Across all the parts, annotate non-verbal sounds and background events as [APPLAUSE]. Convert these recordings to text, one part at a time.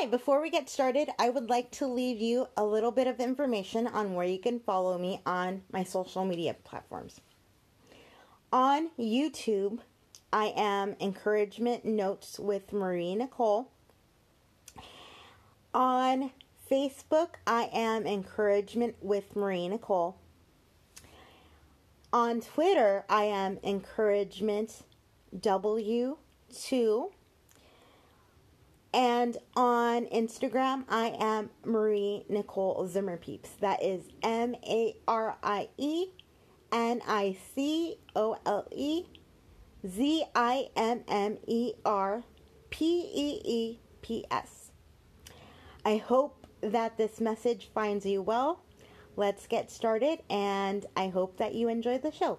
Hi, before we get started, I would like to leave you a little bit of information on where you can follow me on my social media platforms. On YouTube, I am Encouragement Notes with Marie Nicole. On Facebook, I am Encouragement with Marie Nicole. On Twitter, I am Encouragement W2. And on Instagram, I am Marie Nicole Zimmer Peeps. That is M A R I E N I C O L E Z I M M E R P E E P S. I hope that this message finds you well. Let's get started, and I hope that you enjoy the show.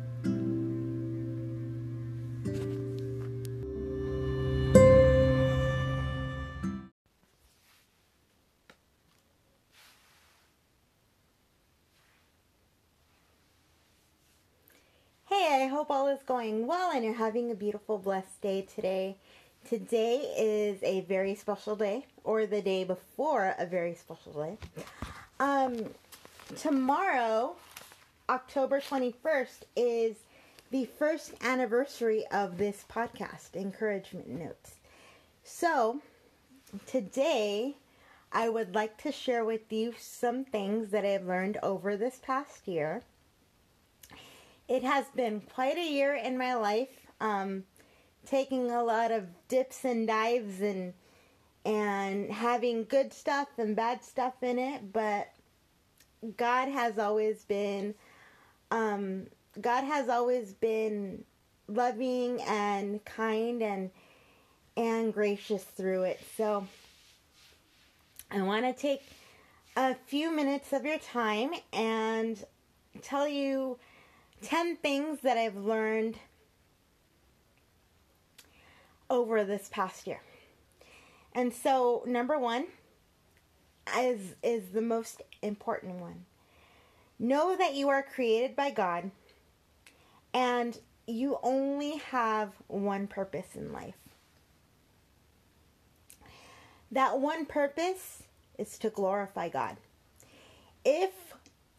Hope all is going well and you're having a beautiful, blessed day today. Today is a very special day, or the day before a very special day. Um, tomorrow, October 21st, is the first anniversary of this podcast, Encouragement Notes. So, today, I would like to share with you some things that I've learned over this past year it has been quite a year in my life, um, taking a lot of dips and dives and and having good stuff and bad stuff in it. But God has always been, um, God has always been loving and kind and and gracious through it. So I want to take a few minutes of your time and tell you 10 things that I've learned over this past year. And so, number one is, is the most important one. Know that you are created by God and you only have one purpose in life. That one purpose is to glorify God. If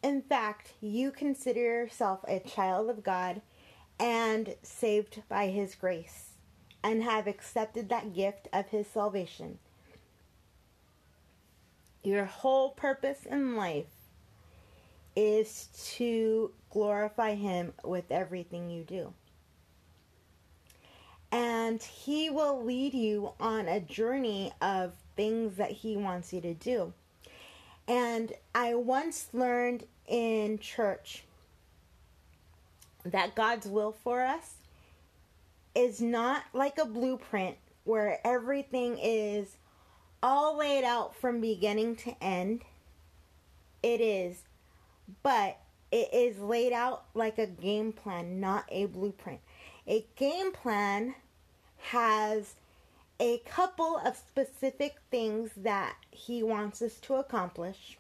in fact, you consider yourself a child of God and saved by His grace and have accepted that gift of His salvation. Your whole purpose in life is to glorify Him with everything you do. And He will lead you on a journey of things that He wants you to do. And I once learned in church that God's will for us is not like a blueprint where everything is all laid out from beginning to end. It is, but it is laid out like a game plan, not a blueprint. A game plan has a couple of specific things that he wants us to accomplish.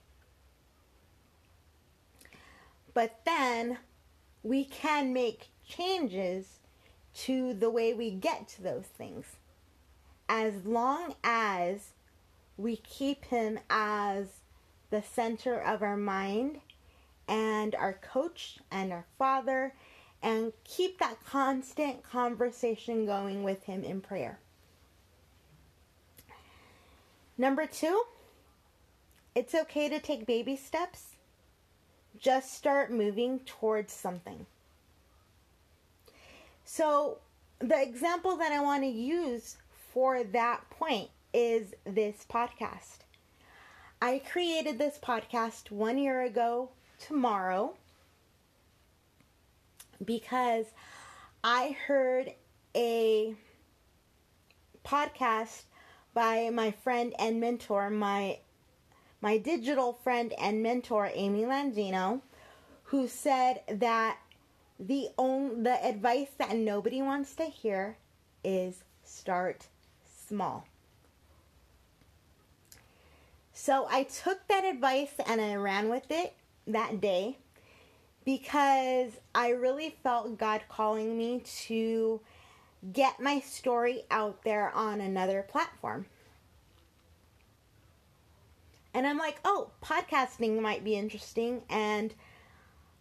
But then we can make changes to the way we get to those things. As long as we keep him as the center of our mind and our coach and our father and keep that constant conversation going with him in prayer. Number two, it's okay to take baby steps. Just start moving towards something. So, the example that I want to use for that point is this podcast. I created this podcast one year ago tomorrow because I heard a podcast by my friend and mentor, my my digital friend and mentor Amy Landino, who said that the only the advice that nobody wants to hear is start small. So I took that advice and I ran with it that day because I really felt God calling me to get my story out there on another platform. And I'm like, oh, podcasting might be interesting. And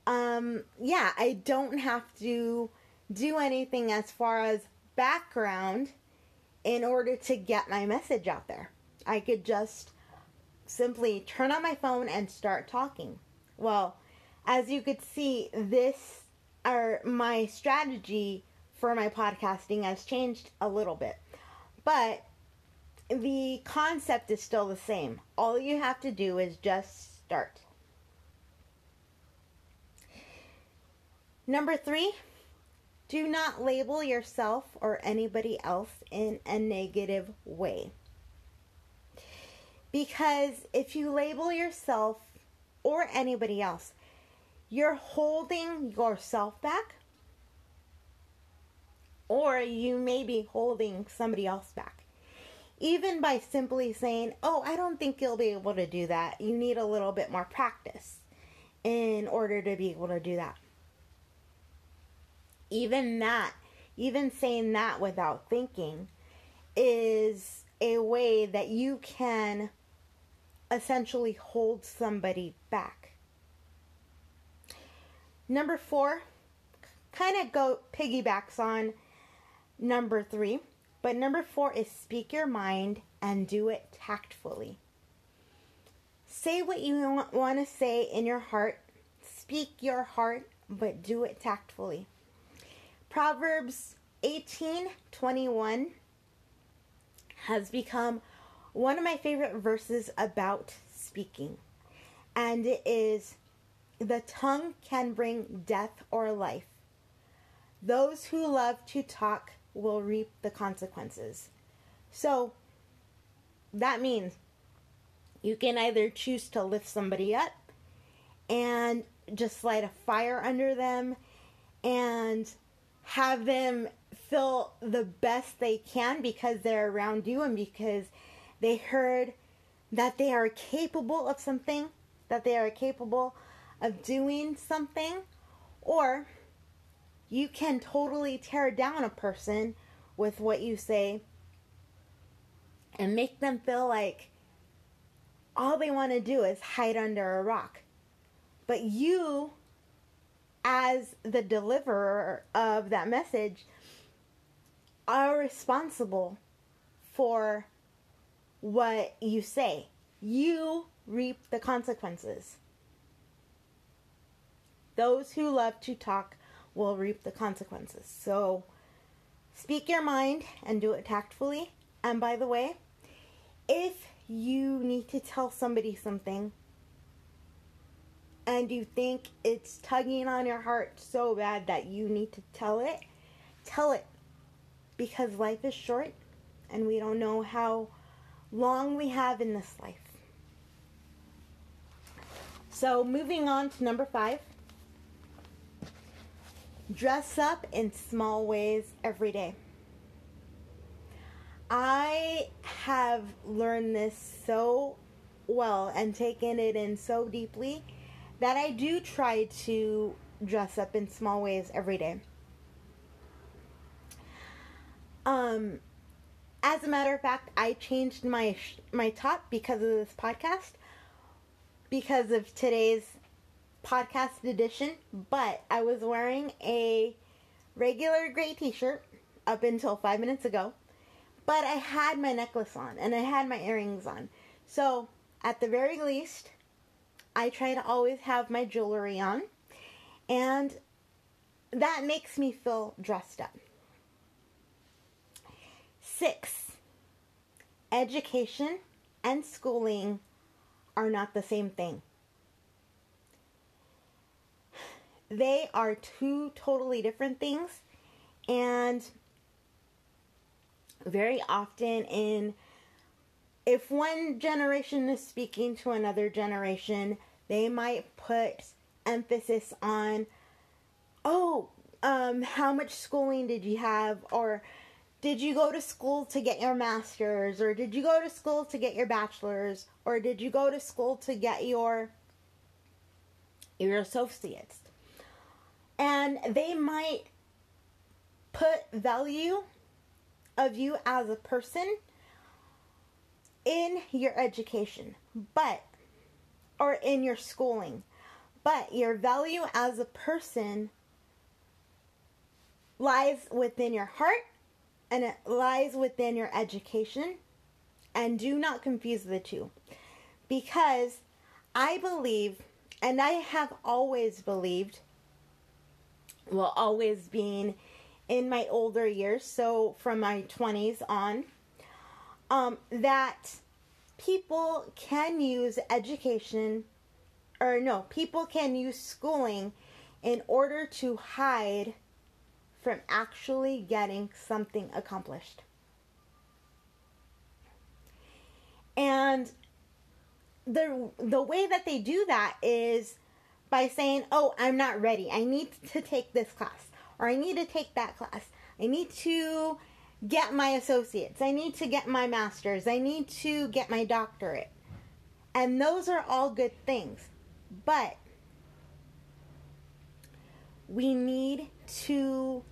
um, yeah, I don't have to do anything as far as background in order to get my message out there. I could just simply turn on my phone and start talking. Well, as you could see, this or my strategy for my podcasting has changed a little bit. But the concept is still the same. All you have to do is just start. Number three, do not label yourself or anybody else in a negative way. Because if you label yourself or anybody else, you're holding yourself back, or you may be holding somebody else back. Even by simply saying, Oh, I don't think you'll be able to do that, you need a little bit more practice in order to be able to do that. Even that, even saying that without thinking, is a way that you can essentially hold somebody back. Number four kind of go piggybacks on number three, but number four is speak your mind and do it tactfully. Say what you want to say in your heart, speak your heart, but do it tactfully. Proverbs 18:21 has become one of my favorite verses about speaking. And it is the tongue can bring death or life. Those who love to talk will reap the consequences. So that means you can either choose to lift somebody up and just light a fire under them and have them feel the best they can because they're around you and because they heard that they are capable of something, that they are capable of doing something, or you can totally tear down a person with what you say and make them feel like all they want to do is hide under a rock. But you, as the deliverer of that message, are responsible for what you say. You reap the consequences. Those who love to talk will reap the consequences. So speak your mind and do it tactfully. And by the way, if you need to tell somebody something and you think it's tugging on your heart so bad that you need to tell it, tell it. Because life is short and we don't know how long we have in this life. So, moving on to number five dress up in small ways every day. I have learned this so well and taken it in so deeply that I do try to dress up in small ways every day. Um, as a matter of fact, I changed my my top because of this podcast, because of today's podcast edition. But I was wearing a regular gray T-shirt up until five minutes ago, but I had my necklace on and I had my earrings on. So at the very least, I try to always have my jewelry on, and that makes me feel dressed up. Six, education and schooling are not the same thing. They are two totally different things. And very often in if one generation is speaking to another generation, they might put emphasis on, oh, um, how much schooling did you have? Or did you go to school to get your master's? Or did you go to school to get your bachelor's? Or did you go to school to get your, your associates? And they might put value of you as a person in your education, but, or in your schooling, but your value as a person lies within your heart and it lies within your education. And do not confuse the two. Because I believe, and I have always believed, well, always being in my older years, so from my 20s on, um, that people can use education, or no, people can use schooling in order to hide from actually getting something accomplished. And the the way that they do that is by saying, "Oh, I'm not ready. I need to take this class or I need to take that class. I need to get my associates. I need to get my masters. I need to get my doctorate." And those are all good things. But we need to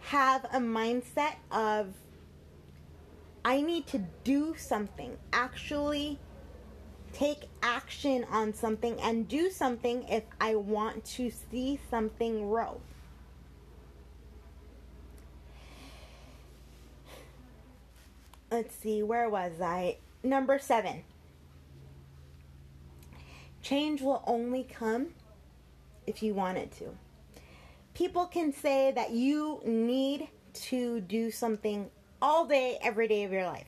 have a mindset of I need to do something, actually take action on something and do something if I want to see something grow. Let's see, where was I? Number seven. Change will only come if you want it to people can say that you need to do something all day, every day of your life.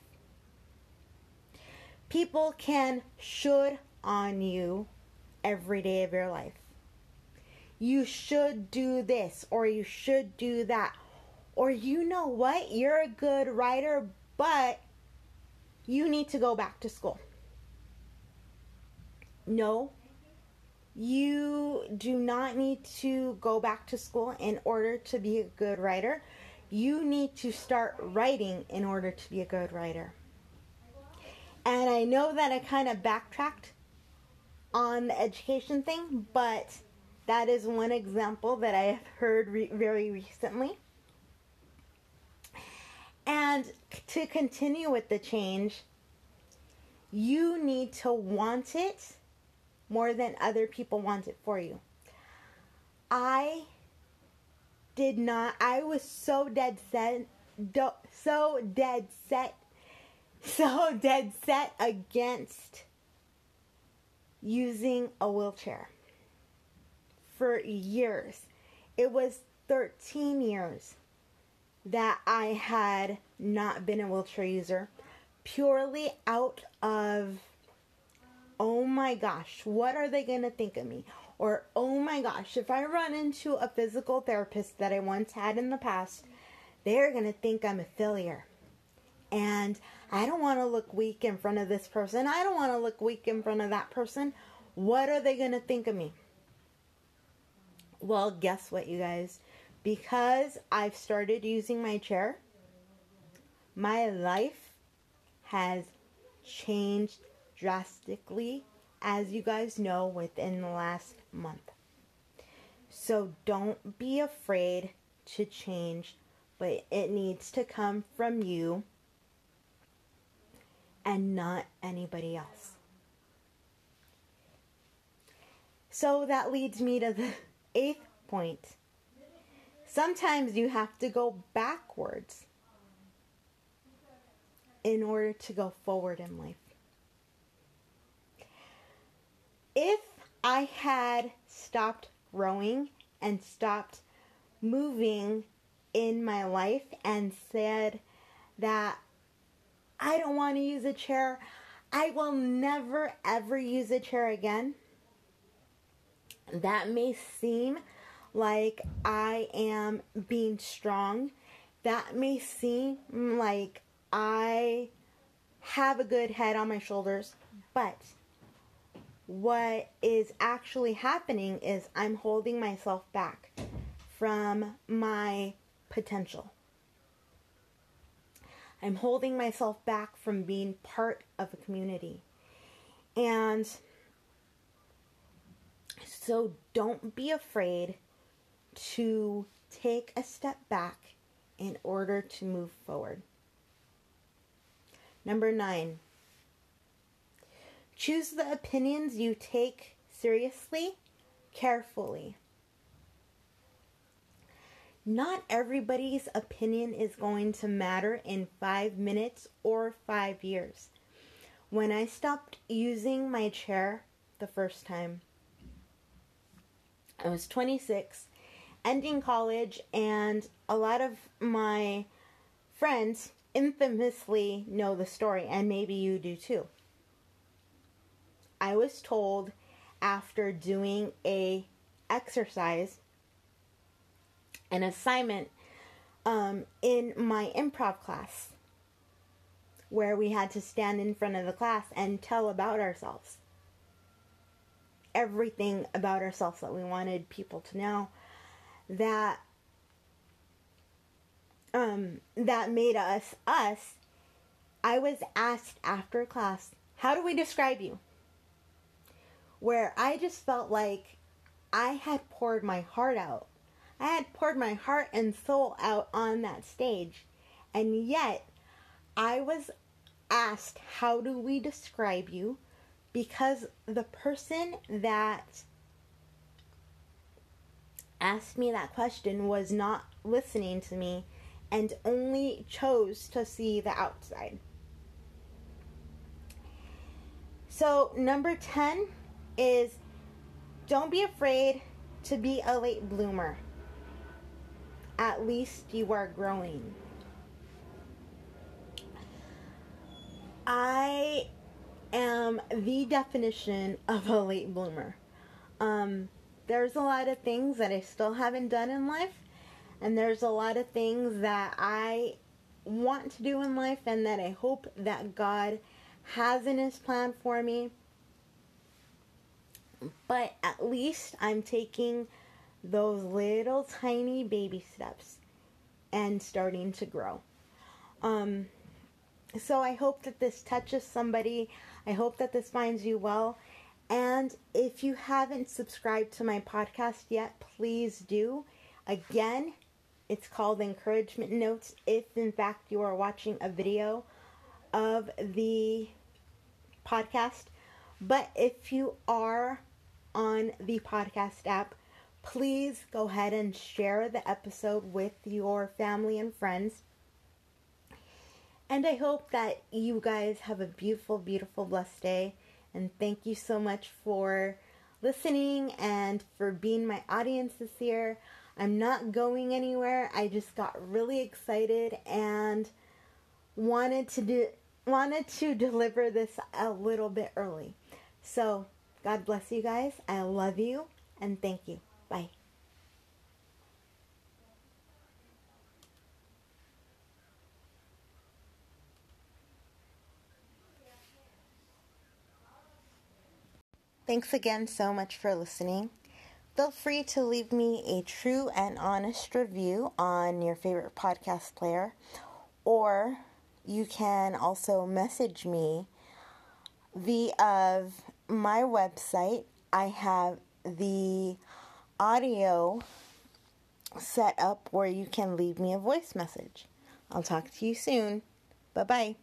People can should on you every day of your life. You should do this or you should do that. Or you know what? You're a good writer, but you need to go back to school. No, you do not need to go back to school in order to be a good writer. You need to start writing in order to be a good writer. And I know that I kind of backtracked on the education thing, but that is one example that I have heard re- very recently. And to continue with the change, you need to want it more than other people want it for you. I did not, I was so dead set, so dead set, so [LAUGHS] dead set against using a wheelchair for years. It was 13 years that I had not been a wheelchair user purely out of oh my gosh, what are they going to think of me? Or, oh my gosh, if I run into a physical therapist that I once had in the past, they're going to think I'm a failure. And I don't want to look weak in front of this person. I don't want to look weak in front of that person. What are they going to think of me? Well, guess what, you guys? Because I've started using my chair, my life has changed drastically, as you guys know, within the last month. So don't be afraid to change, but it needs to come from you and not anybody else. So that leads me to the [LAUGHS] eighth point. Sometimes you have to go backwards in order to go forward in life if I had stopped growing and stopped moving in my life and said that I don't want to use a chair, I will never ever use a chair again. That may seem like I am being strong. That may seem like I have a good head on my shoulders, but what is actually happening is I'm holding myself back from my potential. I'm holding myself back from being part of a community. And so don't be afraid to take a step back in order to move forward. Number nine, choose the opinions you take seriously carefully. Not everybody's opinion is going to matter in five minutes or five years. When I stopped using my chair the first time, I was 26 ending college, and a lot of my friends infamously know the story, and maybe you do too. I was told after doing a exercise, an assignment um, in my improv class, where we had to stand in front of the class and tell about ourselves. Everything about ourselves that we wanted people to know that um, that made us us. I was asked after class, "How do we describe you?" Where I just felt like I had poured my heart out. I had poured my heart and soul out on that stage, and yet I was asked, "How do we describe you?" Because the person that asked me that question was not listening to me and only chose to see the outside. So, number 10 is don't be afraid to be a late bloomer. At least you are growing. I am the definition of a late bloomer. Um, there's a lot of things that I still haven't done in life, and there's a lot of things that I want to do in life and that I hope that God has in His plan for me. But at least I'm taking those little tiny baby steps and starting to grow. Um, so I hope that this touches somebody. I hope that this finds you well. And if you haven't subscribed to my podcast yet, please do. Again, it's called Encouragement Notes if, in fact, you are watching a video of the podcast. But if you are on the podcast app, please go ahead and share the episode with your family and friends. And I hope that you guys have a beautiful, beautiful, blessed day. And thank you so much for listening and for being my audience this year. I'm not going anywhere. I just got really excited and wanted to do wanted to [LAUGHS] deliver this a little bit early. So, God bless you guys. I love you and thank you. Bye. Thanks again so much for listening. Feel free to leave me a true and honest review on your favorite podcast player, or you can also message me via my website. I have the audio set up where you can leave me a voice message. I'll talk to you soon. Bye bye.